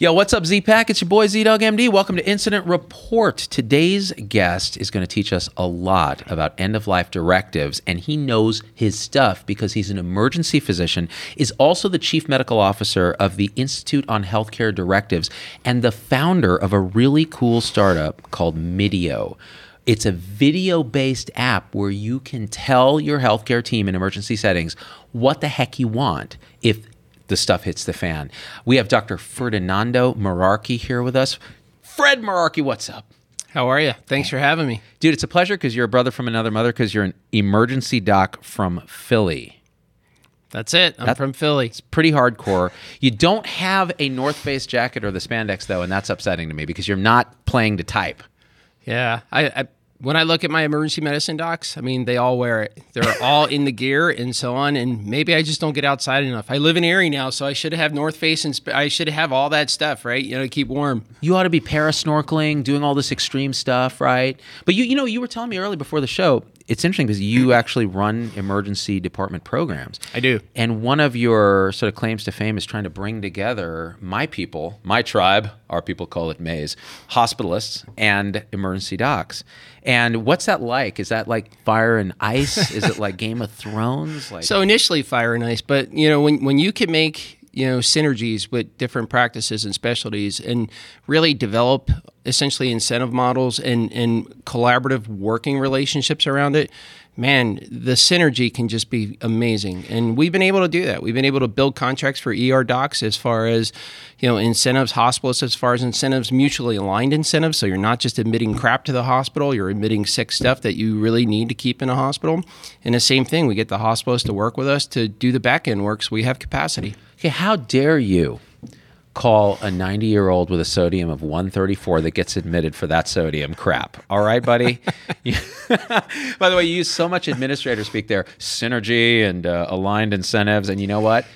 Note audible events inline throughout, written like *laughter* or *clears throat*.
Yo, what's up, Z Pack? It's your boy ZDoggMD. Welcome to Incident Report. Today's guest is going to teach us a lot about end of life directives, and he knows his stuff because he's an emergency physician, is also the chief medical officer of the Institute on Healthcare Directives, and the founder of a really cool startup called MIDEO. It's a video based app where you can tell your healthcare team in emergency settings what the heck you want if the stuff hits the fan. We have Dr. Ferdinando Mirarchi here with us. Fred Mirarchi, what's up? How are you? Thanks for having me. Dude, it's a pleasure because you're a brother from another mother because you're an emergency doc from Philly. That's it. I'm from Philly. It's pretty hardcore. You don't have a North Face jacket or the spandex though, and that's upsetting to me because you're not playing to type. Yeah, I, I when I look at my emergency medicine docs, I mean, they all wear it. They're all in the gear and so on. And maybe I just don't get outside enough. I live in Erie now, so I should have North Face and sp- I should have all that stuff, right? You know, to keep warm. You ought to be parasnorkeling, doing all this extreme stuff, right? But you, you know, you were telling me early before the show. It's interesting because you actually run emergency department programs. I do. And one of your sort of claims to fame is trying to bring together my people, my tribe, our people call it Maze, hospitalists and emergency docs. And what's that like? Is that like fire and ice? is it like *laughs* Game of Thrones? Like So initially fire and ice, but you know, when when you can make you know synergies with different practices and specialties and really develop essentially incentive models and and collaborative working relationships around it man the synergy can just be amazing. And we've been able to do that. We've been able to build contracts for er docs as far as you know incentives hospitalists as far as incentives mutually aligned incentives. So you're not just admitting crap to the hospital you're admitting sick stuff that you really need to keep in a hospital. And the same thing we get the hospitalists to work with us to do the back end work so we have capacity. Okay, how dare you call a 90 year old with a sodium of 134 that gets admitted for that sodium crap? All right, buddy? *laughs* *laughs* By the way, you use so much administrator speak there synergy and uh, aligned incentives. And you know what?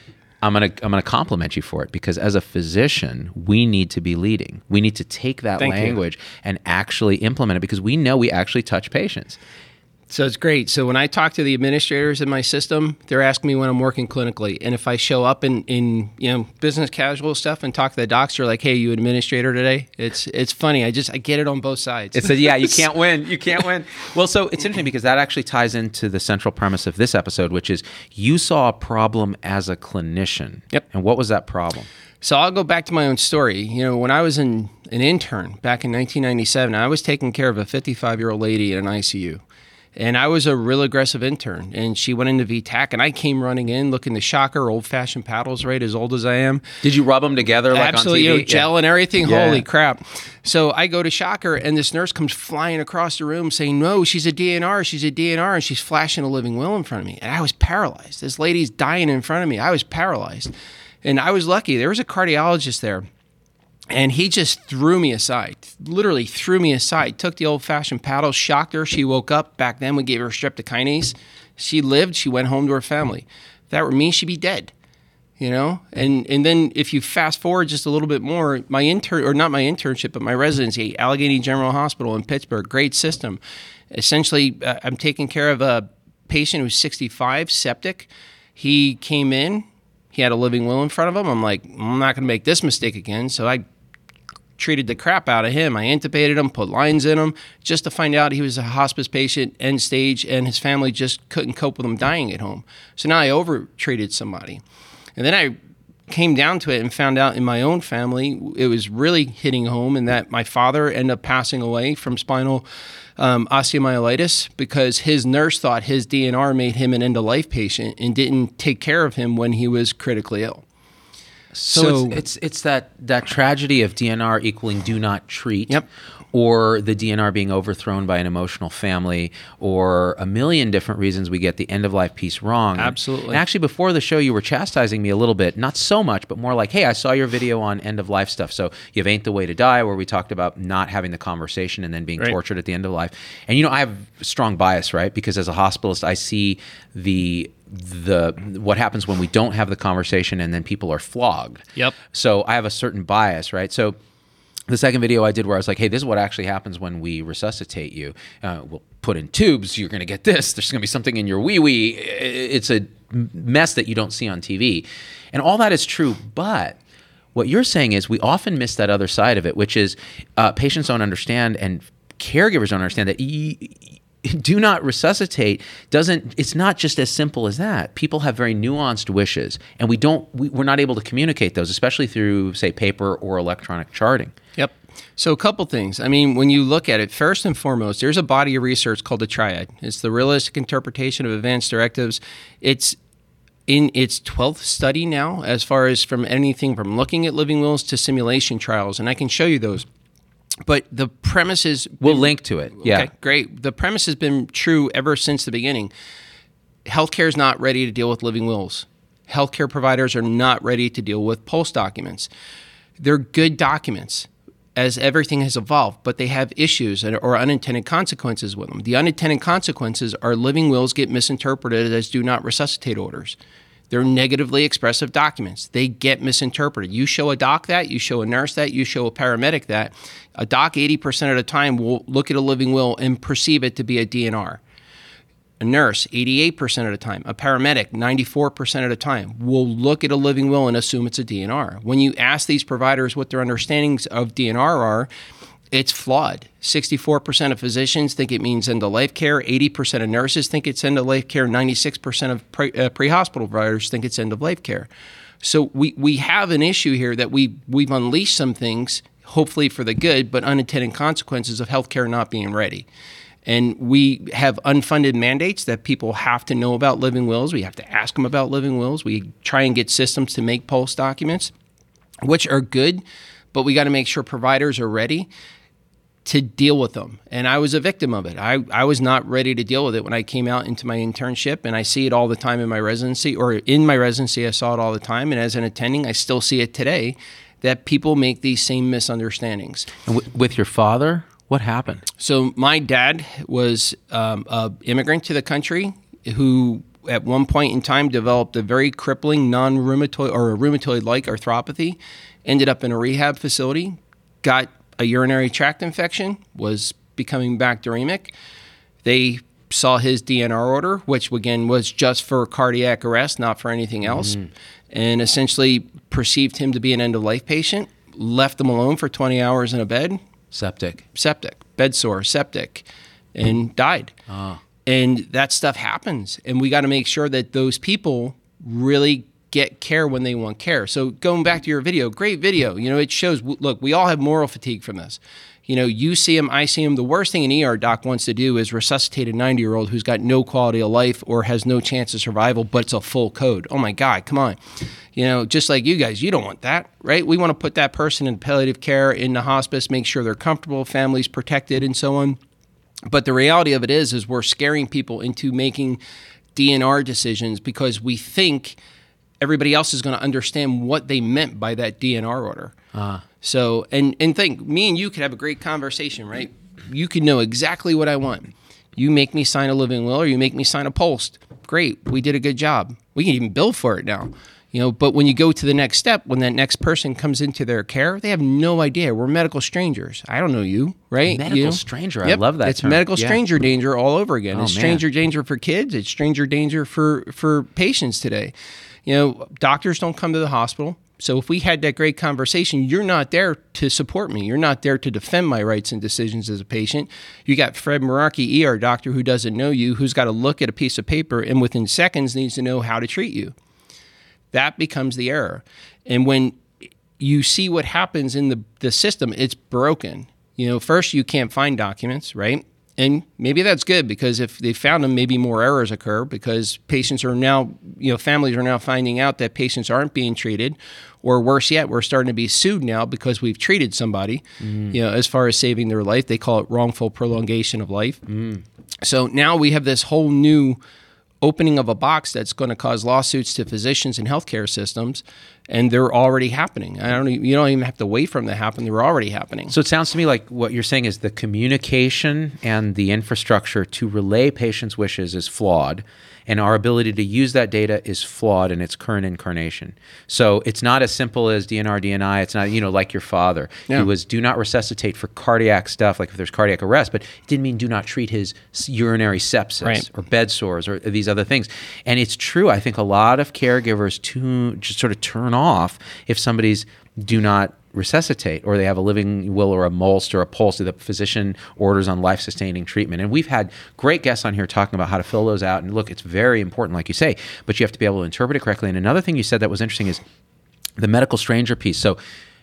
I'm gonna I'm gonna compliment you for it because as a physician, we need to be leading. We need to take that Thank you. language and actually implement it because we know we actually touch patients. So it's great. So when I talk to the administrators in my system, they're asking me when I'm working clinically, and if I show up in, in you know business casual stuff and talk to the docs, they're like, "Hey, you administrator today?" It's it's funny. I just I get it on both sides. It says, yeah, you can't *laughs* win. You can't win. Well, so it's interesting because that actually ties into the central premise of this episode, which is you saw a problem as a clinician. Yep. And what was that problem? So I'll go back to my own story. You know, when I was in, an intern back in 1997, I was taking care of a 55 year old lady in an ICU. And I was a real aggressive intern. And she went into V-tach, and I came running in looking to shock her, old fashioned paddles, right? As old as I am. Did you rub them together like Absolutely, on TV? you know, gel Yeah. and everything. Yeah. Holy crap! So I go to shock her, and this nurse comes flying across the room saying, "No, she's a DNR. She's a DNR," and she's flashing a living will in front of me, and I was paralyzed. This lady's dying in front of me. I was paralyzed, and I was lucky. There was a cardiologist there. And he just threw me aside, literally threw me aside, took the old fashioned paddle, shocked her. She woke up. Back then, we gave her streptokinase. She lived. She went home to her family. If that were me, she'd be dead you know and and then if you fast forward just a little bit more my intern or not my internship but my residency allegheny general hospital in pittsburgh great system essentially uh, i'm taking care of a patient who's 65 septic he came in he had a living will in front of him i'm like i'm not going to make this mistake again so i treated the crap out of him. I intubated him, put lines in him, just to find out he was a hospice patient, end stage, and his family just couldn't cope with him dying at home. So now I over treated somebody. And then I came down to it and found out in my own family it was really hitting home and that my father ended up passing away from spinal um, osteomyelitis because his nurse thought his DNR made him an end of life patient and didn't take care of him when he was critically ill. So, So- it's, it's it's that that tragedy of DNR equaling do not treat. Yep. Or the DNR being overthrown by an emotional family, or a million different reasons we get the end of life piece wrong. Absolutely. And actually, before the show, you were chastising me a little bit, not so much, but more like, "Hey, I saw your video on end of life stuff. So you have Ain't the Way to Die, where we talked about not having the conversation and then being Right. tortured at the end of life. And you know, I have strong bias, right? Because as a hospitalist, I see the the what happens when we don't have the conversation and then people are flogged. Yep. So I have a certain bias, right? So the second video I did where I was like, hey, this is what actually happens when we resuscitate you. Uh, we'll put in tubes. You're going to get this. There's going to be something in your wee wee. It's a mess that you don't see on TV. And all that is true. But what you're saying is we often miss that other side of it, which is uh, patients don't understand and caregivers don't understand that. Y- do not resuscitate doesn't it's not just as simple as that people have very nuanced wishes and we don't we, we're not able to communicate those especially through say paper or electronic charting. So a couple things. I mean, when you look at it, first and foremost, there's a body of research called the Triad. It's the realistic interpretation of advanced directives. It's in its 12th study now, as far as from anything from looking at living wills to simulation trials, and I can show you those. But the premise is we'll link to it yeah Okay, great. The premise has been true ever since the beginning. Healthcare is not ready to deal with living wills. Healthcare providers are not ready to deal with POLST documents. They're good documents as everything has evolved, but they have issues or unintended consequences with them. The unintended consequences are living wills get misinterpreted as do not resuscitate orders. They're negatively expressive documents. They get misinterpreted. You show a doc that, you show a nurse that, you show a paramedic that. A doc 80% of the time will look at a living will and perceive it to be a DNR. A nurse, 88% of the time. A paramedic, 94% of the time, will look at a living will and assume it's a DNR. When you ask these providers what their understandings of DNR are, it's flawed. 64% of physicians think it means end of life care. 80% of nurses think it's end of life care. 96% of pre, uh, pre-hospital providers think it's end of life care. So we, we have an issue here that we, we've unleashed some things, hopefully for the good, but unintended consequences of healthcare not being ready. And we have unfunded mandates that people have to know about living wills. We have to ask them about living wills. We try and get systems to make POLST documents, which are good, but we got to make sure providers are ready to deal with them. And I was a victim of it. I, I was not ready to deal with it when I came out into my internship, and I see it all the time in my residency, or in my residency, I saw it all the time. And as an attending, I still see it today that people make these same misunderstandings. and w- with your father what happened So my dad was um, a immigrant to the country who, at one point in time, developed a very crippling non-rheumatoid or a rheumatoid-like arthropathy. Ended up in a rehab facility, got a urinary tract infection, was becoming bacteremic. They saw his DNR order, which again was just for cardiac arrest, not for anything else, and essentially perceived him to be an end-of-life patient. Left him alone for 20 hours in a bed, septic septic, bed sore, septic, and died. Ah. And that stuff happens. And we got to make sure that those people really get care when they want care. So going back to your video, great video. You know, it shows, look, we all have moral fatigue from this. You know, you see him, I see him. The worst thing an ER doc wants to do is resuscitate a 90 year old who's got no quality of life or has no chance of survival, but it's a full code. Oh my God, come on. You know, just like you guys, you don't want that, right? We want to put that person in palliative care, in the hospice, make sure they're comfortable, families protected, and so on. But the reality of it is, is we're scaring people into making DNR decisions because we think everybody else is going to understand what they meant by that DNR order. So, and and think, me and you could have a great conversation, right? You could know exactly what I want. You make me sign a living will, or you make me sign a POLST. Great, we did a good job. We can even bill for it now. You know, but when you go to the next step, when that next person comes into their care, they have no idea. We're medical strangers. I don't know you, right? Medical You- stranger. I love that It's term. medical Yeah. stranger danger all over again. Oh, it's man. stranger danger for kids. It's stranger danger for for patients today. You know, doctors don't come to the hospital. So if we had that great conversation, you're not there to support me. You're not there to defend my rights and decisions as a patient. You got Fred Mirarchi, ER doctor, who doesn't know you, who's got to look at a piece of paper and within seconds needs to know how to treat you. That becomes the error. And when you see what happens in the, the system, it's broken. You know, first you can't find documents, right? And maybe that's good because if they found them, maybe more errors occur because patients are now, you know, families are now finding out that patients aren't being treated, or worse yet, we're starting to be sued now because we've treated somebody, mm. you know, as far as saving their life. They call it wrongful prolongation of life. Mm. So now we have this whole new opening of a box that's going to cause lawsuits to physicians and healthcare systems, and they're already happening. I don't. You don't even have to wait for them to happen; they're already happening. So it sounds to me like what you're saying is the communication and the infrastructure to relay patients' wishes is flawed, and our ability to use that data is flawed in its current incarnation. So it's not as simple as DNR, DNI. It's not, you know, like your father. Yeah. He was do not resuscitate for cardiac stuff, like if there's cardiac arrest, but it didn't mean do not treat his urinary sepsis Right. or bed sores or these other things. And it's true. I think a lot of caregivers to just sort of turn off if somebody's do not resuscitate or they have a living will or a MOLST or a POLST that the physician orders on life sustaining treatment. And we've had great guests on here talking about how to fill those out. And look, it's very important, like you say, but you have to be able to interpret it correctly. And another thing you said that was interesting is the medical stranger piece. So,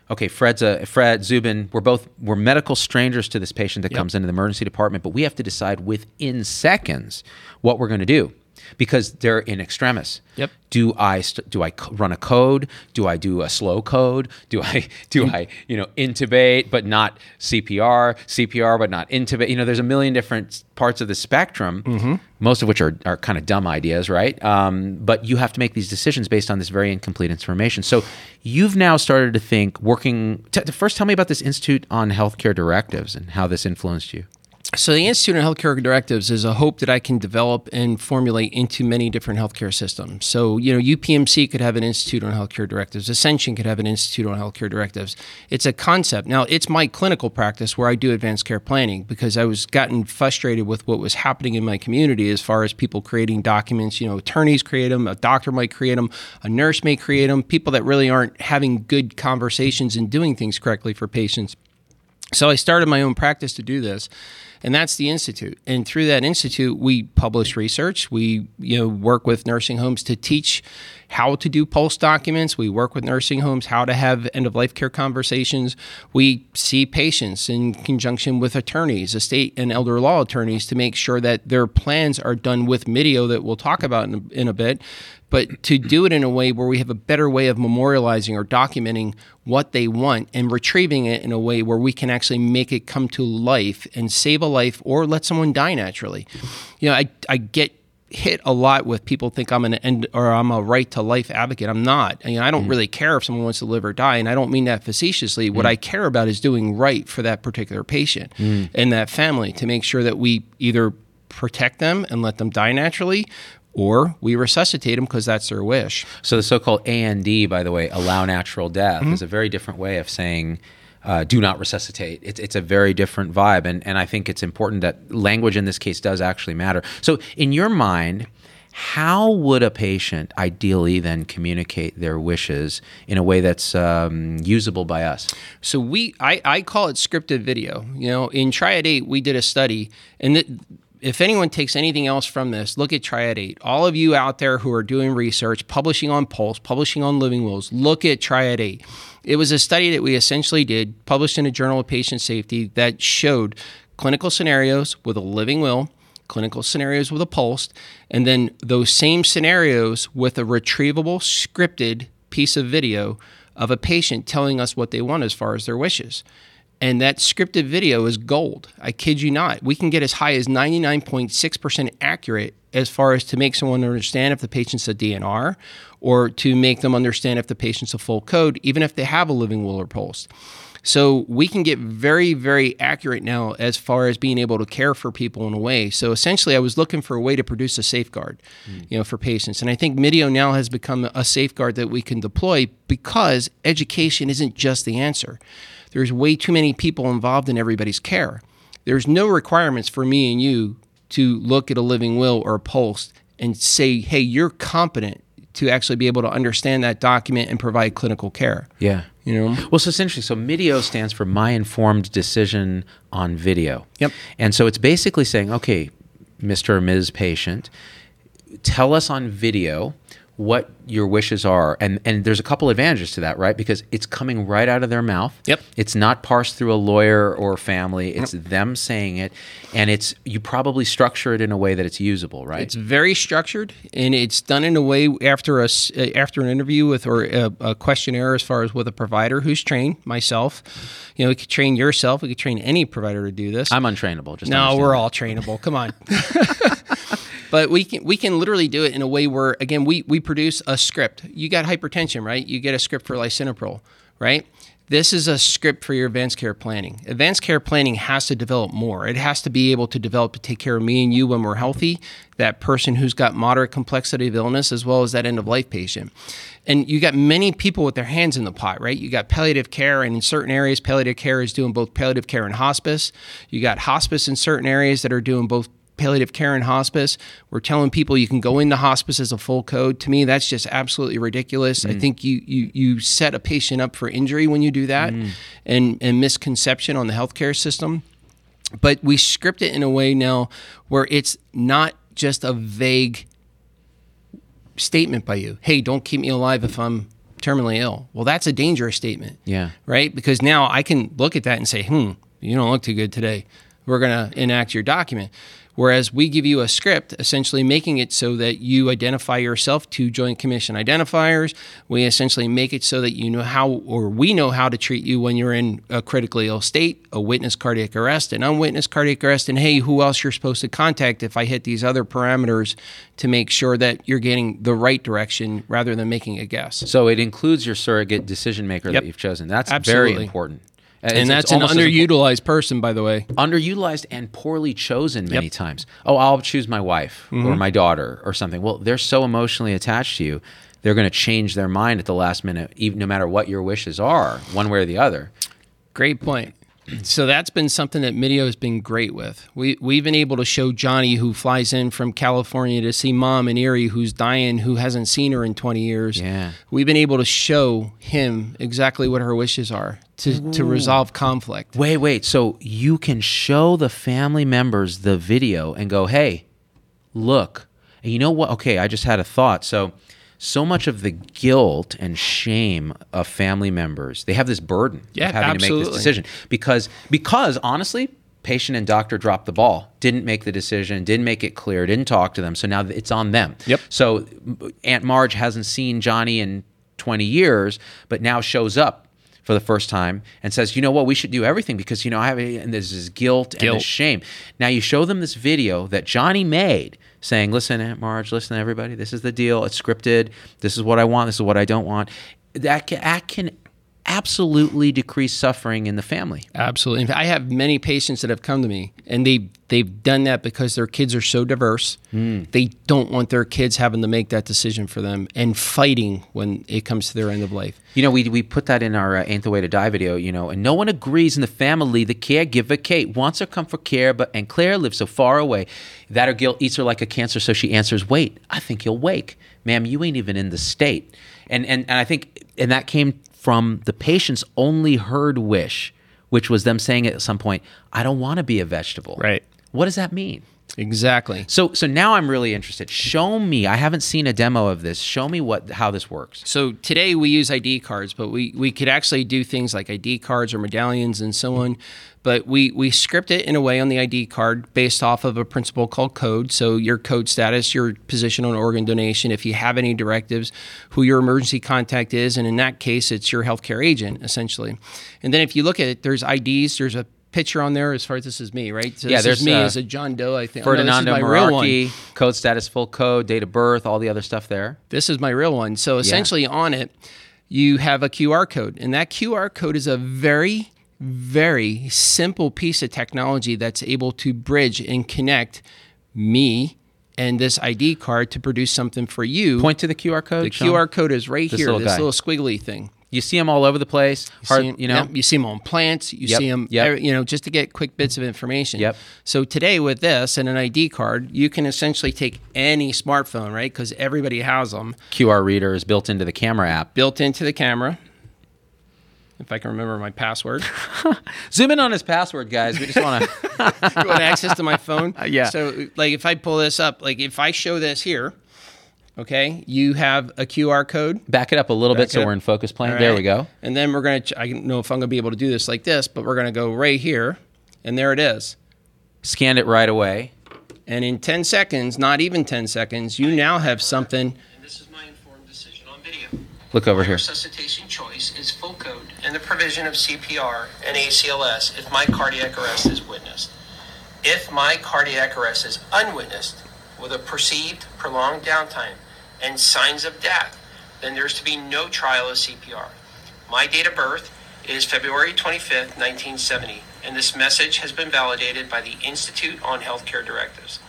okay, Fred's a Fred Zubin. We're both we're medical strangers to this patient that comes into the emergency department, but we have to decide within seconds what we're going to do because they're in extremis. Yep. Do I st- do I c- run a code? Do I do a slow code? Do I *laughs* do I you know intubate but not CPR? CPR but not intubate? You know, there's a million different parts of the spectrum. Most of which are are kind of dumb ideas, right? Um, but you have to make these decisions based on this very incomplete information. So you've now started to think working. T- first, tell me about this Institute on Healthcare Directives and how this influenced you. So the Institute on Healthcare Directives is a hope that I can develop and formulate into many different healthcare systems. So, you know, UPMC could have an Institute on Healthcare Directives. Ascension could have an Institute on Healthcare Directives. It's a concept. Now, it's my clinical practice where I do advanced care planning because I was gotten frustrated with what was happening in my community as far as people creating documents. You know, attorneys create them, a doctor might create them, a nurse may create them, people that really aren't having good conversations and doing things correctly for patients. So I started my own practice to do this, and that's the institute. And through that institute, we publish research. We you know work with nursing homes to teach how to do POLST documents. We work with nursing homes how to have end of life care conversations. We see patients in conjunction with attorneys, estate and elder law attorneys, to make sure that their plans are done with MIDEO that we'll talk about in a, in a bit but to do it in a way where we have a better way of memorializing or documenting what they want and retrieving it in a way where we can actually make it come to life and save a life or let someone die naturally. You know, I, I get hit a lot with people think I'm an end or I'm a right to life advocate. I'm not. I, mean, I don't mm. really care if someone wants to live or die, and I don't mean that facetiously. What mm. I care about is doing right for that particular patient mm. and that family to make sure that we either protect them and let them die naturally or we resuscitate them because that's their wish. So the so-called AND, by the way, allow natural death, is a very different way of saying uh, do not resuscitate. It's, it's a very different vibe, and and I think it's important that language in this case does actually matter. So in your mind. How would a patient ideally then communicate their wishes in a way that's um, usable by us? So we, I, I call it scripted video. You know, in Triad 8, we did a study, and th- if anyone takes anything else from this, look at Triad 8. All of you out there who are doing research, publishing on POLST, publishing on Living Wills, look at Triad 8. It was a study that we essentially did, published in a Journal of Patient Safety, that showed clinical scenarios with a living will, clinical scenarios with a POLST, and then those same scenarios with a retrievable, scripted piece of video of a patient telling us what they want as far as their wishes. And that scripted video is gold. I kid you not. We can get as high as 99.6% accurate as far as to make someone understand if the patient's a DNR or to make them understand if the patient's a full code, even if they have a living will or POLST. So we can get very, very accurate now as far as being able to care for people in a way. So essentially, I was looking for a way to produce a safeguard, hmm. you know, for patients. And I think MIDEO now has become a safeguard that we can deploy because education isn't just the answer. There's way too many people involved in everybody's care. There's no requirements for me and you to look at a living will or a POLST and say, hey, you're competent to actually be able to understand that document and provide clinical care. Yeah. You know? Well, so it's interesting. So MIDEO stands for My Informed Decision on Video. Yep. And so it's basically saying, okay, Mr. or Ms. Patient, tell us on video what your wishes are. And and there's a couple advantages to that, right? Because it's coming right out of their mouth. Yep. It's not parsed through a lawyer or family. It's them saying it. And it's you probably structure it in a way that it's usable, right? It's very structured, and it's done in a way after a uh, after an interview with or a, a questionnaire as far as with a provider who's trained. Myself, you know, we could train yourself. We could train any provider to do this. I'm untrainable. Just no, we're that. all trainable. Come on. *laughs* but we can we can literally do it in a way where again we we produce a script. You got hypertension, right? You get a script for lisinopril, right? This is a script for your advanced care planning. Advanced care planning has to develop more. It has to be able to develop to take care of me and you when we're healthy, that person who's got moderate complexity of illness, as well as that end of life patient. And you got many people with their hands in the pot, right? You got palliative care, and in certain areas, palliative care is doing both palliative care and hospice. You got hospice in certain areas that are doing both palliative care and hospice. We're telling people you can go into hospice as a full code. To me, that's just absolutely ridiculous. I think you you you set a patient up for injury when you do that, and and misconception on the healthcare system. But we script it in a way now where it's not just a vague statement by you. Hey, don't keep me alive if I'm terminally ill. Well, that's a dangerous statement. Yeah. Right? Because now I can look at that and say, hmm, you don't look too good today. We're going to enact your document. Whereas we give you a script, essentially making it so that you identify yourself to Joint Commission identifiers. We essentially make it so that you know how, or we know how to treat you when you're in a critically ill state, a witness cardiac arrest, an unwitnessed cardiac arrest, and hey, who else you're supposed to contact if I hit these other parameters to make sure that you're getting the right direction rather than making a guess. So it includes your surrogate decision maker Yep. that you've chosen. That's Absolutely. very important. And that's an underutilized person, by the way. underutilized and poorly chosen many times. Oh, I'll choose my wife Mm-hmm. or my daughter or something. Well, they're so emotionally attached to you, they're going to change their mind at the last minute, even no matter what your wishes are, one way or the other. Great point. So that's been something that MIDEO has been great with. We we've been able to show Johnny, who flies in from California to see mom in Erie, who's dying, who hasn't seen her in 20 years. Yeah. We've been able to show him exactly what her wishes are to, to resolve conflict. Wait, wait. So you can show the family members the video and go, hey, look. And you know what? Okay, I just had a thought. So, so much of the guilt and shame of family members, they have this burden Yeah, of having to make this decision because, because honestly, patient and doctor dropped the ball, didn't make the decision, didn't make it clear, didn't talk to them. So now it's on them. Yep. So Aunt Marge hasn't seen Johnny in 20 years, but now shows up for the first time and says, "You know what? We should do everything because you know I have and there's this guilt, and this shame." Now you show them this video that Johnny made, saying, "Listen, Aunt Marge, listen, everybody. This is the deal. It's scripted. This is what I want. This is what I don't want." That can, that can absolutely decrease suffering in the family. Absolutely. I have many patients that have come to me and they they've done that because their kids are so diverse. They don't want their kids having to make that decision for them and fighting when it comes to their end of life. You know, we, we put that in our uh, Ain't the Way to Die video, you know, and no one agrees in the family. The caregiver, Kate, wants her come for care, but and Claire lives so far away that her guilt eats her like a cancer. So she answers, Wait, I think you'll wake. Ma'am, you ain't even in the state. And, and, and I think, and that came from the patient's only heard wish, which was them saying at some point, I don't want to be a vegetable. Right. What does that mean? Exactly. So, so now I'm really interested. Show me. I haven't seen a demo of this. Show me what how this works. So today we use ID cards, but we, we could actually do things like ID cards or medallions and so on. But we, we script it in a way on the ID card based off of a principle called code. So your code status, your position on organ donation, if you have any directives, who your emergency contact is, and in that case, it's your healthcare agent essentially. And then if you look at it, there's IDs. There's a picture on there as far as this is me, right? So Yeah, this there's, is me uh, as a John Doe. I think. oh, no, this is Ferdinando my. Mirarchi, code status, full code, date of birth, all the other stuff there. This is my real one. So essentially, on it, you have a QR code, and that QR code is a very, very simple piece of technology that's able to bridge and connect me and this ID card to produce something for you. Point to the QR code. the 'em. QR code is right This here, little this guy. little squiggly thing. You see them all over the place. Hard, See you know. yep, you see them on plants. You Yep, see them, yep. you know, just to get quick bits of information. Yep. So today with this and an ID card, you can essentially take any smartphone, right? Because everybody has them QR reader is built into the camera app. built into the camera. If I can remember my password, *laughs* Zoom in on his password, guys. We just want to. *laughs* you want access to my phone. *laughs* yeah. So, like, if I pull this up, like, if I show this here, okay, you have a QR code. Back it up a little bit so it we're in focus plane. All There we go. And then we're gonna. ch- I don't know if I'm gonna be able to do this like this, but we're gonna go right here, and there it is. Scanned it right away. And in 10 seconds, not even 10 seconds, you now have something. And this is my informed decision on video. Look over here. resuscitation choice is full code and the provision of CPR and ACLS if my cardiac arrest is witnessed. If my cardiac arrest is unwitnessed with a perceived prolonged downtime and signs of death, then there's to be no trial of CPR. My date of birth is February 25th, 1970, and this message has been validated by the Institute on Healthcare Directives.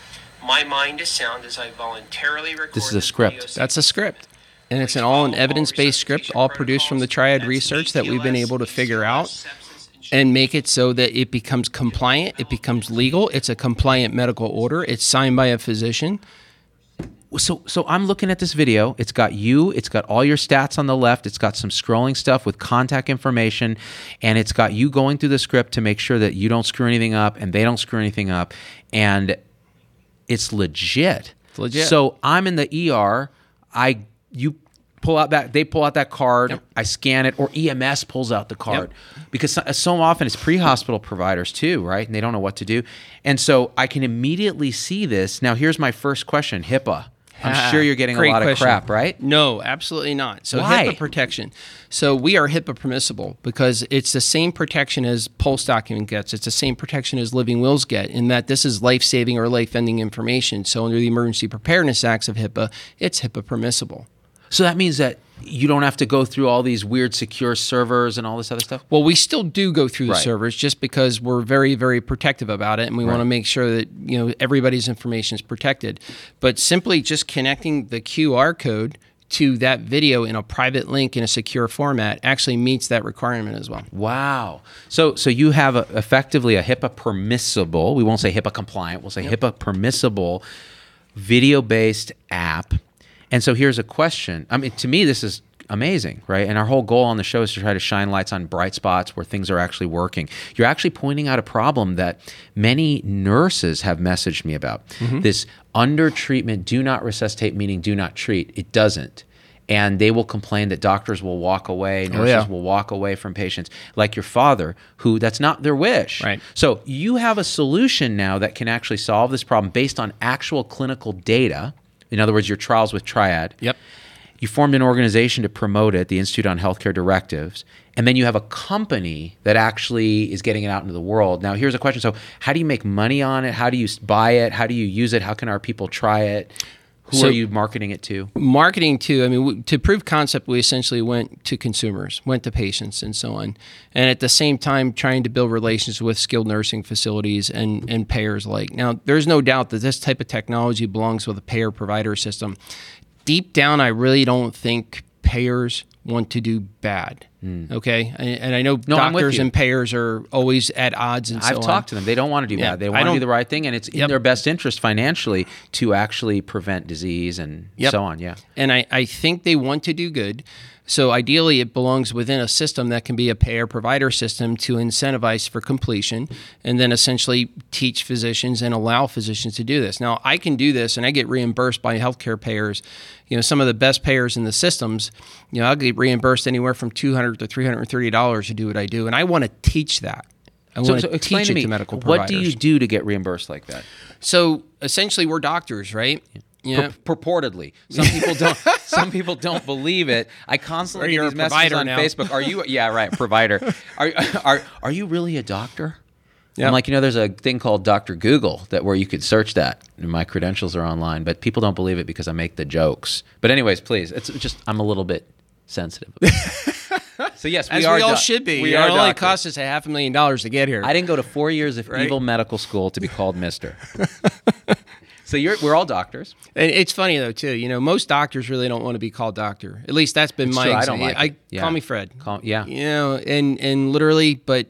My mind is sound as I voluntarily record This is a script. That's a script. And it's an all an evidence based script, all produced from the triad research that we've been able to figure out and make it so that it becomes compliant, it becomes legal, it's a compliant medical order, it's signed by a physician. So so I'm looking at this video. It's got you, it's got all your stats on the left, it's got some scrolling stuff with contact information, and it's got you going through the script to make sure that you don't screw anything up and they don't screw anything up. And it's legit. It's legit. So I'm in the ER. I you pull out that they pull out that card. Yep. I scan it, or EMS pulls out the card because so, so often it's pre-hospital providers too, right? And they don't know what to do. And so I can immediately see this. Now here's my first question: HIPAA. I'm ah, sure you're getting a lot question. of crap, right? No, absolutely not. So Why? HIPAA protection. So we are HIPAA permissible because it's the same protection as POLST document gets. It's the same protection as Living Wills get in that this is life-saving or life-ending information. So under the Emergency Preparedness Acts of HIPAA, it's HIPAA permissible. So that means that you don't have to go through all these weird secure servers and all this other stuff. Well, we still do go through the Right. servers just because we're very, very protective about it, and we want to make sure that you know everybody's information is protected. But simply just connecting the QR code to that video in a private link in a secure format actually meets that requirement as well. Wow. So so you have a, effectively a HIPAA permissible. We won't say HIPAA compliant. We'll say HIPAA permissible video based app. And so here's a question. I mean, to me, this is amazing, right? And our whole goal on the show is to try to shine lights on bright spots where things are actually working. You're actually pointing out a problem that many nurses have messaged me about. Mm-hmm. This under treatment, do not resuscitate, meaning do not treat. It doesn't. And they will complain that doctors will walk away, oh, nurses yeah. will walk away from patients, like your father, who that's not their wish. Right. So you have a solution now that can actually solve this problem based on actual clinical data. In other words, your trials with Triad. Yep. You formed an organization to promote it, the Institute on Healthcare Directives, and then you have a company that actually is getting it out into the world. Now, here's a question: So, how do you make money on it? How do you buy it? How do you use it? How can our people try it? Who So- are you marketing it to? marketing to i mean to prove concept we essentially went to consumers went to patients and so on. And at the same time trying to build relations with skilled nursing facilities and and payers like now there's no doubt that this type of technology belongs with a payer provider system. Deep down i really don't think payers want to do bad hmm. okay and, and i know. No, doctors and payers are always at odds and so I've on. talked to them. They don't want to do Yeah, bad. They want to do the right thing, and it's in their best interest financially to actually prevent disease and Yep. so on. Yeah. And I, I think they want to do good. So ideally, it belongs within a system that can be a payer provider system to incentivize for completion and then essentially teach physicians and allow physicians to do this. Now, I can do this and I get reimbursed by healthcare payers. You know, some of the best payers in the systems, you know, I'll get reimbursed anywhere from 200 to $330 to do what I do. And I want to teach that. I So, want so to explain teach to it me to medical what providers. do you do to get reimbursed like that? So essentially, we're doctors, right? Yeah. Pur- purportedly, some people don't. *laughs* some people don't believe it. I constantly get these messages on now. Facebook. Are you? Yeah, right. Provider. Are are are you really a doctor? Yeah. I'm like, you know, there's a thing called Doctor Google that where you could search that. And my credentials are online, but people don't believe it because I make the jokes. But anyways, please, it's just I'm a little bit sensitive. *laughs* so yes, we As are. we all doc- should be. We are. it only doctors. cost us a half a million dollars to get here. I didn't go to four years of Right. evil medical school to be called Mister. *laughs* so you're we're all doctors. And it's funny though too. You know, most doctors really don't want to be called doctor. At least that's been my. true. I don't like I it. Yeah. call me Fred. Call, yeah. You know, and and literally, but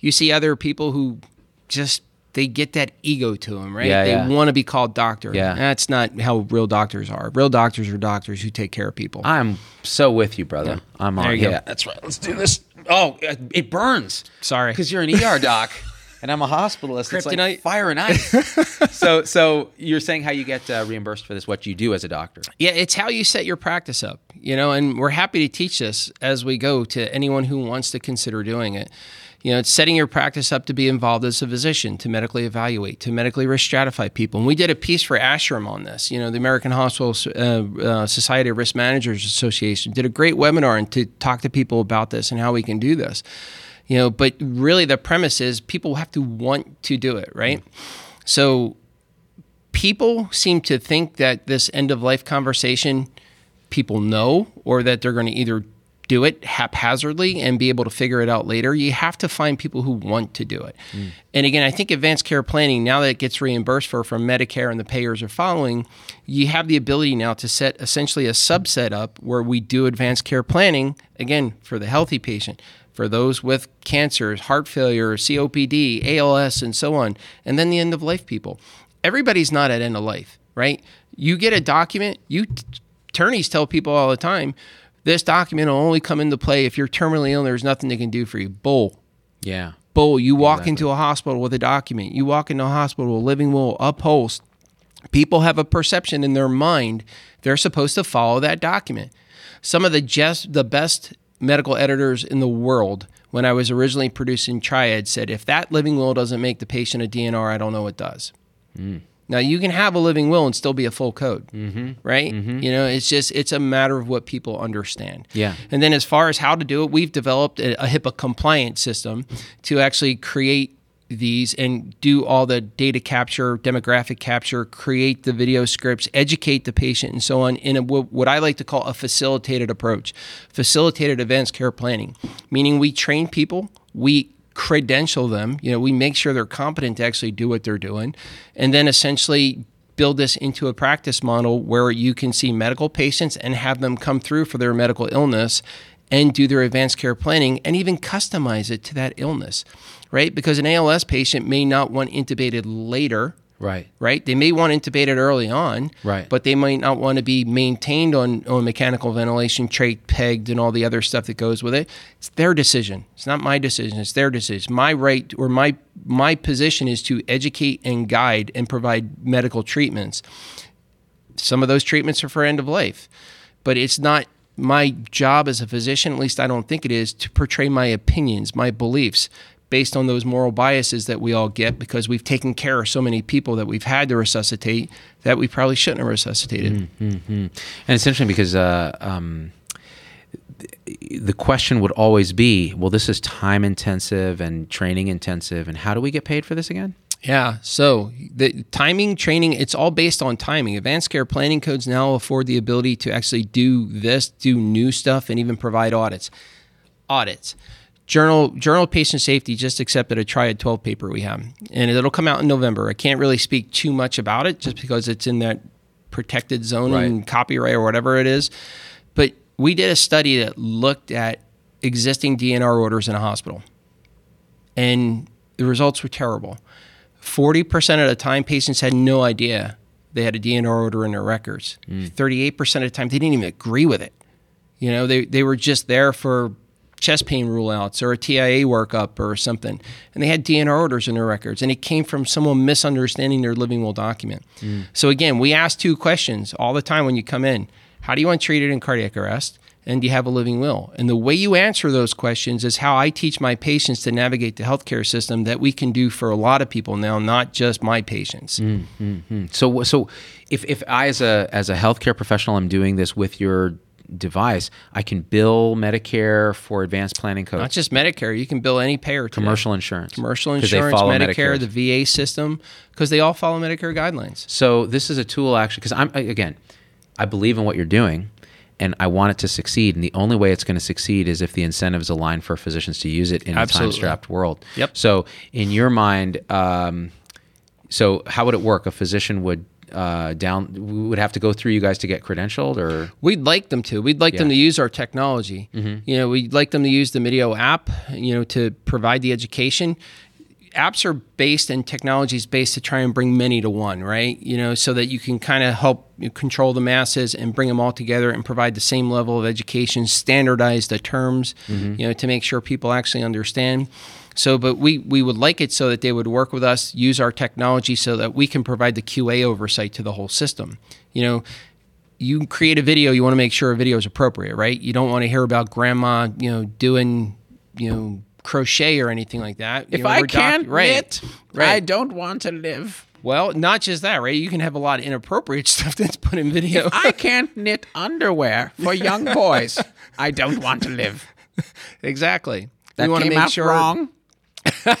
you see other people who just they get that ego to them, right? Yeah, they yeah. want to be called doctor. Yeah. that's not how real doctors are. Real doctors are doctors who take care of people. I'm so with you, brother. I'm on. There you go. yeah, that's right. Let's do this. Oh, it it burns. Sorry. because you're an ER doc, *laughs* and I'm a hospitalist. It's like fire and ice. *laughs* so, so you're saying how you get uh, reimbursed for this? What you do as a doctor? Yeah, it's how you set your practice up, you know, and we're happy to teach this as we go to anyone who wants to consider doing it. You know, it's setting your practice up to be involved as a physician, to medically evaluate, to medically risk stratify people. And we did a piece for ASHRM on this. You know, the American Hospital uh, uh, Society of Risk Managers Association did a great webinar and to talk to people about this and how we can do this. You know, but really the premise is people have to want to do it, right? So people seem to think that this end of life conversation people know or that they're going to either do it haphazardly and be able to figure it out later. You have to find people who want to do it. Mm. And again, I think advanced care planning, now that it gets reimbursed for from Medicare and the payers are following, you have the ability now to set essentially a subset up where we do advanced care planning, again, for the healthy patient. For those with cancers, heart failure, COPD, ALS, and so on, and then the end of life people. Everybody's not at end of life, right? You get a document, you attorneys tell people all the time, this document will only come into play if you're terminally ill and there's nothing they can do for you. Bull. Yeah. Bull. You walk into a hospital with a document. You walk into a hospital, a living will, a POLST. People have a perception in their mind they're supposed to follow that document. Some of the just the best medical editors in the world, when I was originally producing Triad, said if that living will doesn't make the patient a DNR, I don't know what does. Now you can have a living will and still be a full code, mm-hmm. right? You know, it's just it's a matter of what people understand. Yeah. And then as far as how to do it, we've developed a, a HIPAA compliant system to actually create these and do all the data capture, demographic capture, create the video scripts, educate the patient, and so on in a, what I like to call a facilitated approach, facilitated advanced care planning, meaning we train people, we credential them, you know, we make sure they're competent to actually do what they're doing, and then essentially build this into a practice model where you can see medical patients and have them come through for their medical illness and do their advanced care planning and even customize it to that illness, right? Because an ALS patient may not want intubated later, Right. right? They may want intubated early on, Right. But they might not want to be maintained on, on mechanical ventilation, trach pegged, and all the other stuff that goes with it. It's their decision. It's not my decision. It's their decision. My right or my my position is to educate and guide and provide medical treatments. Some of those treatments are for end of life, but it's not my job as a physician, at least I don't think it is, to portray my opinions, my beliefs based on those moral biases that we all get because we've taken care of so many people that we've had to resuscitate that we probably shouldn't have resuscitated. And it's interesting because uh, um, the question would always be, well, this is time intensive and training intensive, and how do we get paid for this again? Yeah. So the timing, training, it's all based on timing. Advanced care planning codes now afford the ability to actually do this, do new stuff, and even provide audits. Audits. Journal Journal of Patient Safety just accepted a Triad 12 paper we have, and it'll come out in November. I can't really speak too much about it just because it's in that protected zone Right. and copyright or whatever it is. But we did a study that looked at existing DNR orders in a hospital, and the results were terrible. 40% of the time, patients had no idea they had a DNR order in their records. Hmm. 38% of the time, they didn't even agree with it. You know, they, they were just there for chest pain rule outs or a TIA workup or something. And they had DNR orders in their records. And it came from someone misunderstanding their living will document. Mm. So again, we ask two questions all the time when you come in. How do you want treated in cardiac arrest? And do you have a living will? And the way you answer those questions is how I teach my patients to navigate the healthcare system that we can do for a lot of people now, not just my patients. Mm, mm, so, so if, if I, as a as a healthcare professional, am doing this with your device, I can bill Medicare for advanced planning codes, Not just Medicare, you can bill any payer today. commercial insurance, Commercial insurance, Medicare, Medicare. the VA system, because they all follow Medicare guidelines. So this is a tool actually because I'm again, I believe in what you're doing, and I want it to succeed. And the only way it's going to succeed is if the incentives align for physicians to use it in a time-strapped world. Yep. So in your mind, um, so how would it work? A physician would uh, down we would have to go through you guys to get credentialed, or We'd like them to. We'd like them to use our technology. You know, we'd like them to use the MIDEO app, you know, to provide the education. Apps are based and technology is based to try and bring many to one, right? You know, so that you can kind of help control the masses and bring them all together and provide the same level of education, standardize the terms, you know, to make sure people actually understand. So, but we, we would like it so that they would work with us, use our technology so that we can provide the QA oversight to the whole system. You know, you create a video, you want to make sure a video is appropriate, right? You don't want to hear about grandma, you know, doing, you know, crochet or anything like that. You know, we're doc- right, right. don't want to live. well, not just that, right? You can have a lot of inappropriate *laughs* stuff that's put in video. I can't knit underwear for young *laughs* boys. I don't want to live. exactly. That we want to make sure wrong. *laughs*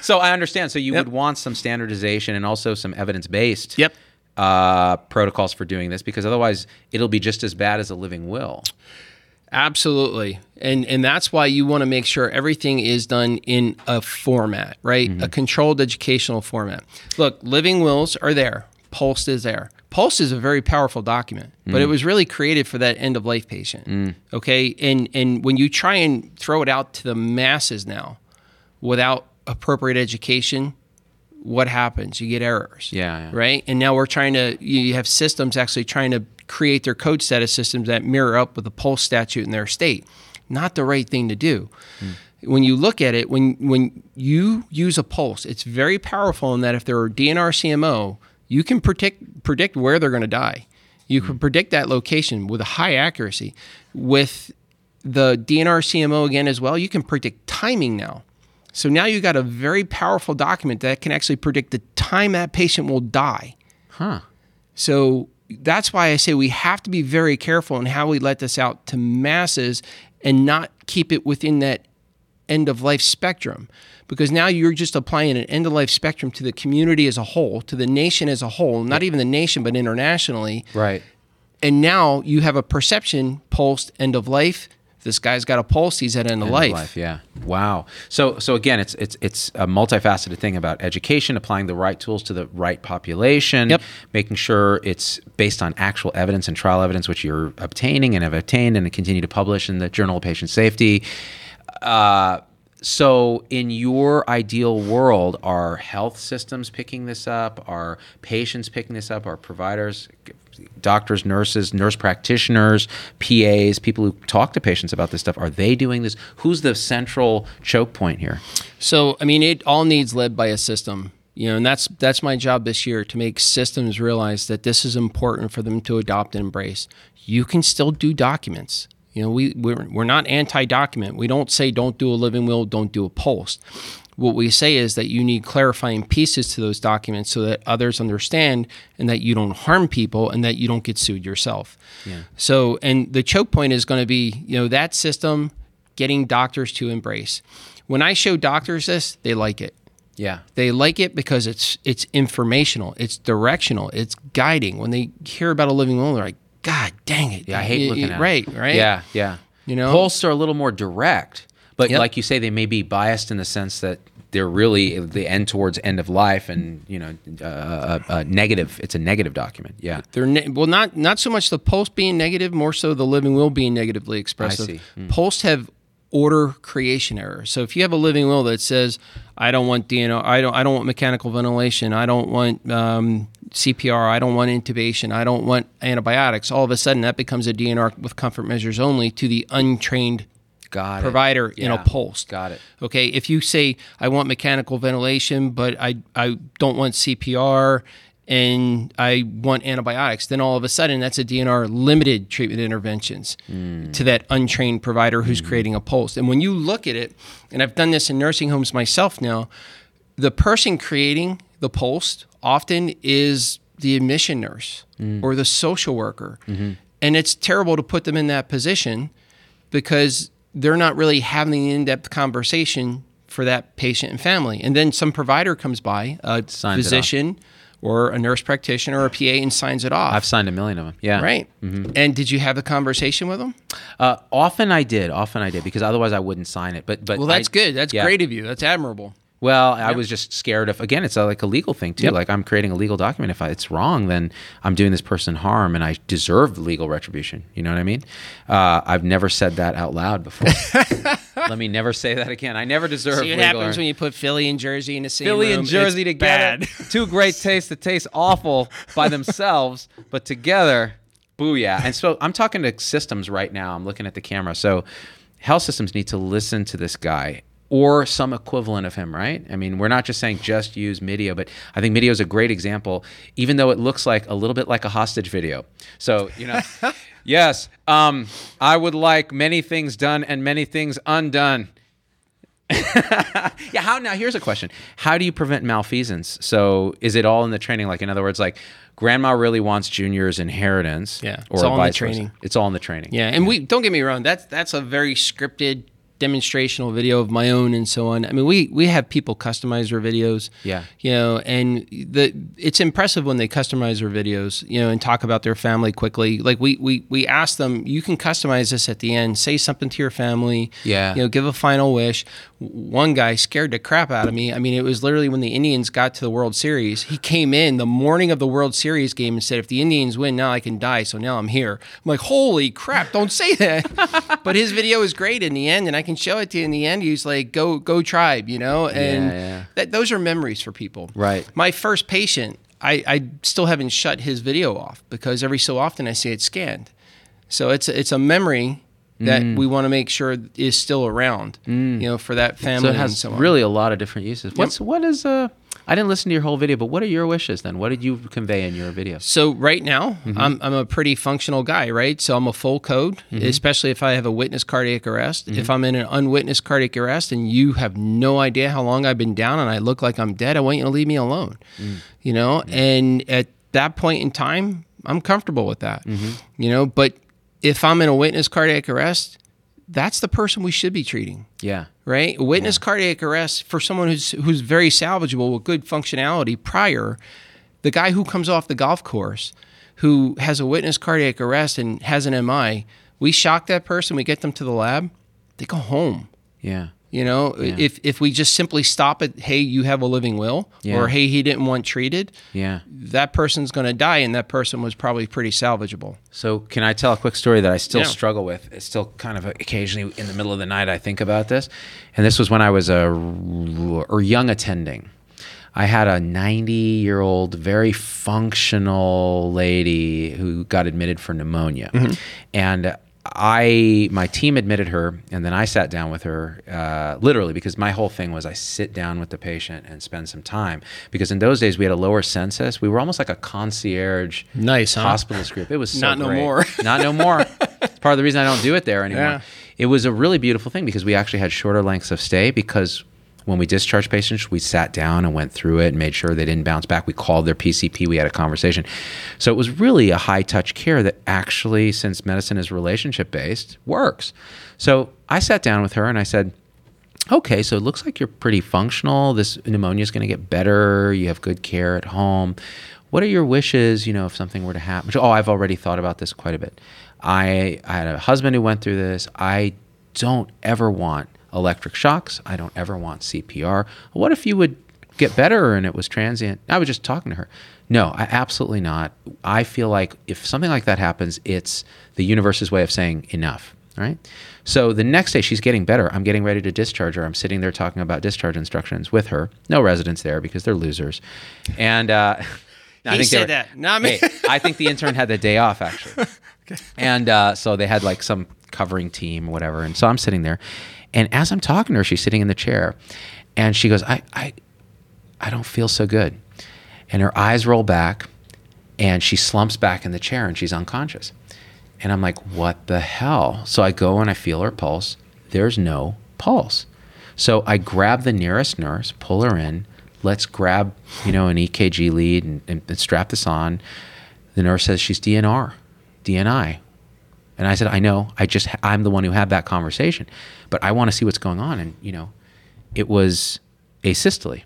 so I understand. So you Yep. would want some standardization and also some evidence based Yep. uh, protocols for doing this because otherwise it'll be just as bad as a living will. Absolutely. And and that's why you want to make sure everything is done in a format, right? A controlled educational format. Look, living wills are there. POLST is there. POLST is a very powerful document, but it mm. was really created for that end of life patient. Mm. Okay, and and when you try and throw it out to the masses now, without appropriate education, what happens? You get errors. Yeah, yeah. Right. And now we're trying to. You have systems actually trying to create their code status systems that mirror up with the POLST statute in their state. Not the right thing to do. Mm. When you look at it, when when you use a POLST, it's very powerful in that if they're DNR CMO, you can predict predict where they're going to die. You can hmm. predict that location with a high accuracy. With the DNR CMO again as well, you can predict timing now. So now you've got a very powerful document that can actually predict the time that patient will die. Huh. So that's why I say we have to be very careful in how we let this out to masses and not keep it within that end of life spectrum. Because now you're just applying an end of life spectrum to the community as a whole, to the nation as a whole, not even the nation, but internationally. Right. And now you have a perception post end of life. This guy's got a pulse, he's at end, of End life. Yeah. Wow. So so again, it's it's it's a multifaceted thing about education, applying the right tools to the right population, Yep. making sure it's based on actual evidence and trial evidence, which you're obtaining and have obtained and continue to publish in the Journal of Patient Safety. Uh, so, in your ideal world, are health systems picking this up? Are patients picking this up? Are providers, doctors, nurses, nurse practitioners, PAs, people who talk to patients about this stuff, are they doing this? Who's the central choke point here? So, I mean, it all needs led by a system. You know, and that's that's my job this year to make systems realize that this is important for them to adopt and embrace. You can still do documents. You know, we we're, we're not anti-document. We don't say don't do a living will, don't do a POLST. What we say is that you need clarifying pieces to those documents so that others understand and that you don't harm people and that you don't get sued yourself. Yeah. So, and the choke point is going to be, you know, that system getting doctors to embrace. When I show doctors this, they like it. Yeah. They like it because it's it's informational, it's directional, it's guiding. When they hear about a living will, they're like, God dang it! Yeah, I hate You- looking you- at right, right. Yeah, yeah. You know? POLSTs are a little more direct, but Yep. like you say, they may be biased in the sense that they're really the end towards end of life and you know uh, uh, uh, negative. It's a negative document. Yeah. They're ne- well, not not so much the POLST being negative, more so the living will being negatively expressive. see. Hmm. POLSTs have order creation error So if you have a living will that says, "I don't want DNO, I don't, I don't want mechanical ventilation, I don't want um, CPR, I don't want intubation, I don't want antibiotics," all of a sudden that becomes a DNR with comfort measures only to the untrained Got it. provider in a POLST. Got it. Okay, if you say I want mechanical ventilation, but I I don't want CPR and I want antibiotics, then all of a sudden that's a DNR limited treatment interventions hmm. to that untrained provider who's hmm. creating a POLST. And when you look at it, and I've done this in nursing homes myself now, the person creating the POLST often is the admission nurse mm. or the social worker. Mm-hmm. And it's terrible to put them in that position because they're not really having an in-depth conversation for that patient and family. And then some provider comes by, a Signs physician or a nurse practitioner or a PA and signs it off. I've signed a million of them. Yeah. right. Mm-hmm. And did you have a conversation with them? Uh, often I did. Often I did because otherwise I wouldn't sign it. But but Well, that's I- good. That's yeah. great of you. That's admirable. Well, I was just scared of again. It's a, like a legal thing too. Yep. Like I'm creating a legal document. If I, it's wrong, then I'm doing this person harm, and I deserve legal retribution. You know what I mean? Uh, I've never said that out loud before. *laughs* Let me never say that again. I never deserve. See what happens when you put Philly and Jersey in the same Philly room? and Jersey together. *laughs* Two great tastes that taste awful by *laughs* themselves, but together, booyah. And so I'm talking to systems right now. I'm looking at the camera. So health systems need to listen to this guy or some equivalent of him, right? I mean, we're not just saying just use MIDEO, but I think MIDEO is a great example, even though it looks like a little bit like a hostage video. So, you know, *laughs* yes, um, I would like many things done and many things undone. *laughs* Yeah, how now here's a question. How do you prevent malfeasance? So is it all in the training? Like in other words, like grandma really wants junior's inheritance. Yeah, Or it's all in the versa. training. It's all in the training. Yeah, and we don't get me wrong. That's that's a very scripted demonstrational video of my own and so on. I mean, we we have people customize their videos. Yeah. you know, and the it's impressive when they customize their videos. You know, and talk about their family quickly. Like we we we ask them, you can customize this at the end. Say something to your family. Yeah. you know, give a final wish. One guy scared the crap out of me. I mean, it was literally when the Indians got to the World Series. He came in the morning of the World Series game and said, "If the Indians win, now I can die." So now I'm here. I'm like, "Holy crap! Don't say that." *laughs* but his video is great in the end, and I can show it to you in the end. He's like, "Go, go, tribe," you know, and Yeah, yeah. That, those are memories for people. Right. My first patient, I, I still haven't shut his video off because every so often I see it scanned. So it's it's a memory that Mm. we want to make sure is still around, you know, for that family So it has so really a lot of different uses. What's what is uh? I didn't listen to your whole video, but what are your wishes then? What did you convey in your video? So right now, Mm-hmm. I'm, I'm a pretty functional guy, right? So I'm a full code, Mm-hmm. especially if I have a witness cardiac arrest. If I'm in an unwitnessed cardiac arrest and you have no idea how long I've been down and I look like I'm dead, I want you to leave me alone. Mm. You know, and at that point in time, I'm comfortable with that. Mm-hmm. You know, but if I'm in a witness cardiac arrest, that's the person we should be treating Yeah. right? Witness cardiac arrest for someone who's who's very salvageable with good functionality prior. The guy who comes off the golf course who has a witness cardiac arrest and has an MI, we shock that person, we get them to the lab, they go home. Yeah. You know, if if we just simply stop it, hey, you have a living will, Yeah. or hey, he didn't want treated, Yeah. that person's going to die, and that person was probably pretty salvageable. So can I tell a quick story that I still Yeah. struggle with? It's still kind of occasionally in the middle of the night I think about this, and this was when I was a or young attending. I had a 90 year old, very functional lady who got admitted for pneumonia, mm-hmm. and I my team admitted her, and then I sat down with her, uh, literally because my whole thing was I sit down with the patient and spend some time because in those days we had a lower census. We were almost like a concierge Nice, huh? hospitalist group. It was so Not no more. *laughs* Not no more. It's part of the reason I don't do it there anymore. Yeah. It was a really beautiful thing because we actually had shorter lengths of stay because when we discharged patients, we sat down and went through it and made sure they didn't bounce back. We called their PCP, we had a conversation. So it was really a high touch care that actually, since medicine is relationship based, works. So I sat down with her and I said, okay, so it looks like you're pretty functional. This pneumonia is going to get better. You have good care at home. What are your wishes, you know, if something were to happen? Oh, I've already thought about this quite a bit. I, I had a husband who went through this. I don't ever want electric shocks. I don't ever want CPR. What if you would get better and it was transient? I was just talking to her. No, I, absolutely not. I feel like if something like that happens, it's the universe's way of saying enough right? So the next day she's getting better. I'm getting ready to discharge her. I'm sitting there talking about discharge instructions with her. No residents there because they're losers. And uh, *laughs* I He they said were- that, not me. Hey, I think the intern had the day off actually. *laughs* okay. And uh, so they had like some covering team or whatever. And so I'm sitting there, and as I'm talking to her, she's sitting in the chair, and she goes, "I, I, I don't feel so good," and her eyes roll back, and she slumps back in the chair, and she's unconscious. And I'm like, what the hell? So I go and I feel her pulse. There's no pulse. So I grab the nearest nurse, pull her in. Let's grab, you know, an EKG lead and, and, and strap this on. The nurse says she's DNR, DNI. And I said, I know. I just, I'm the one who had that conversation, but I want to see what's going on. And, you know, it was asystole.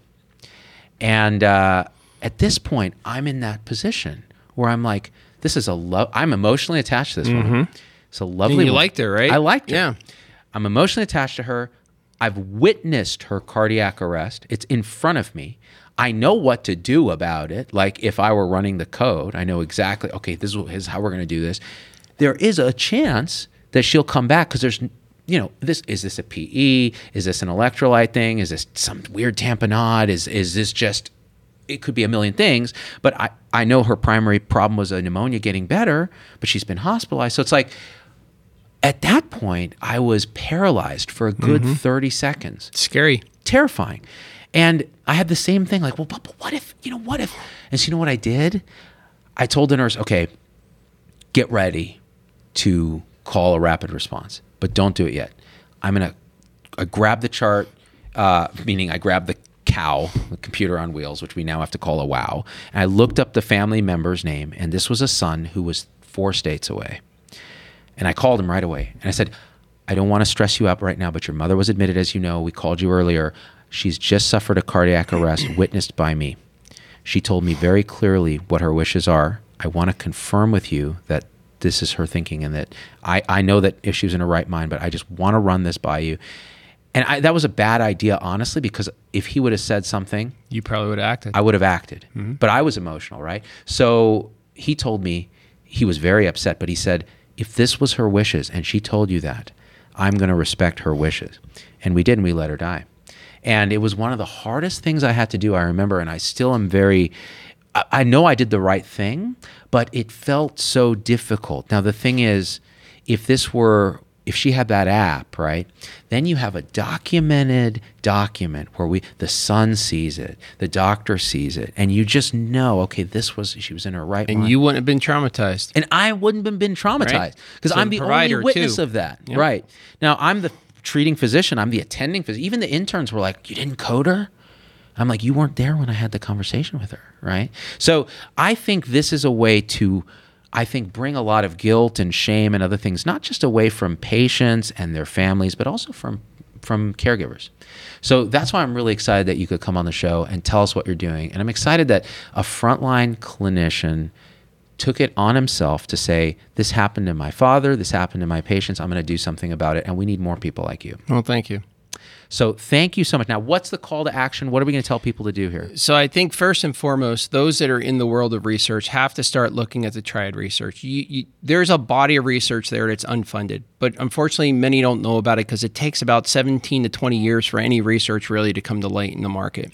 And uh, at this point, I'm in that position where I'm like, this is a love. I'm emotionally attached to this woman. It's a lovely. Mm-hmm. you woman. liked her, right? I liked her. Yeah. I'm emotionally attached to her. I've witnessed her cardiac arrest. It's in front of me. I know what to do about it. Like if I were running the code, I know exactly. Okay, this is how we're going to do this. There is a chance that she'll come back because there's, you know, this is this a PE? Is this an electrolyte thing? Is this some weird tamponade? Is is this just? It could be a million things, but I I know her primary problem was a pneumonia getting better, but she's been hospitalized. So it's like at that point, I was paralyzed for a good mm-hmm. 30 seconds. Scary. Terrifying. And I had the same thing like, well, but, but what if, you know, what if? And so you know what I did? I told the nurse, okay, get ready to call a rapid response, but don't do it yet. I'm to I grab the chart, uh, meaning I grabbed the cow, the computer on wheels, which we now have to call a wow. And I looked up the family member's name, and this was a son who was four states away. And I called him right away. And I said, I don't want to stress you out right now, but your mother was admitted, as you know. We called you earlier. She's just suffered a cardiac arrest *clears throat* witnessed by me. She told me very clearly what her wishes are. I want to confirm with you that this is her thinking and that I, I know that if she was in her right mind, but I just want to run this by you. And I, that was a bad idea, honestly, because if he would have said something, You probably would have acted. I would have acted. Mm-hmm. But I was emotional, right? So he told me he was very upset, but he said, if this was her wishes and she told you that, I'm going to respect her wishes. And we did, and we let her die. And it was one of the hardest things I had to do, I remember, and I still am very. I know I did the right thing, but it felt so difficult. Now, the thing is, if this were if she had that app, right, then you have a documented document where we the son sees it, the doctor sees it, and you just know, okay, this was she was in her right and mind. you wouldn't have been traumatized. and I wouldn't have been traumatized Right. because So I'm the the only witness too. of that. Yep. Right now, I'm the treating physician. I'm the attending physician. Even the interns were like, "You didn't code her." I'm like, "You weren't there when I had the conversation with her." Right. So I think this is a way to. I think bring a lot of guilt and shame and other things, not just away from patients and their families, but also from from caregivers. So that's why I'm really excited that you could come on the show and tell us what you're doing. And I'm excited that a frontline clinician took it on himself to say, This happened to my father, this happened to my patients, I'm going to do something about it. And we need more people like you. Well, thank you. So thank you so much. Now, what's the call to action? What are we going to tell people to do here? So I think first and foremost, those that are in the world of research have to start looking at the triad research. You, you, there's a body of research there that's unfunded, but unfortunately, many don't know about it because it takes about 17 to 20 years for any research really to come to light in the market.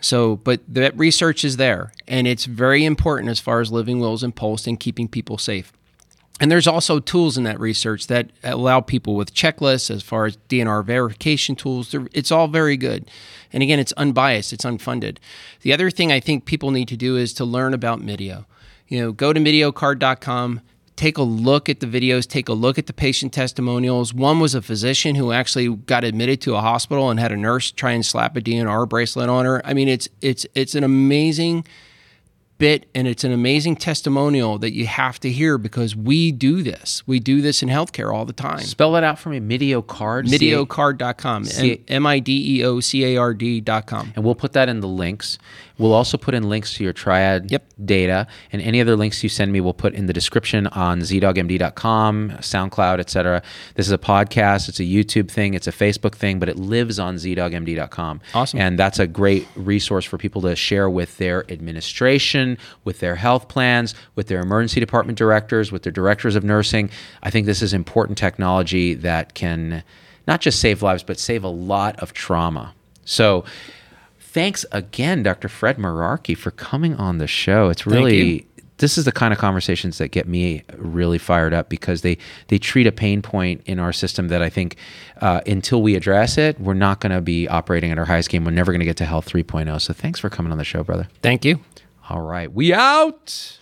So, but that research is there, and it's very important as far as living wills and POLST and keeping people safe. And there's also tools in that research that allow people with checklists as far as DNR verification tools. It's all very good. And again, it's unbiased, it's unfunded. The other thing I think people need to do is to learn about MIDEO. You know, go to mideocard.com, take a look at the videos, take a look at the patient testimonials. One was a physician who actually got admitted to a hospital and had a nurse try and slap a DNR bracelet on her. I mean, it's it's it's an amazing bit and it's an amazing testimonial that you have to hear because we do this. We do this in healthcare all the time. Spell that out for me. MIDEO card. Mideocard.com. C- M I D E O C A R D.com. And we'll put that in the links. We'll also put in links to your triad Yep. data and any other links you send me. We'll put in the description on zdoggmd.com, SoundCloud, etc. This is a podcast. It's a YouTube thing. It's a Facebook thing, but it lives on zdoggmd.com. Awesome. And that's a great resource for people to share with their administration, with their health plans, with their emergency department directors, with their directors of nursing. I think this is important technology that can not just save lives, but save a lot of trauma. So, thanks again, Dr. Fred Mirarchi, for coming on the show. It's really this is the kind of conversations that get me really fired up because they they treat a pain point in our system that I think uh, until we address it, we're not going to be operating at our highest game. We're never going to get to health 3.0. So thanks for coming on the show, brother. Thank you. All right, we out.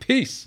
Peace.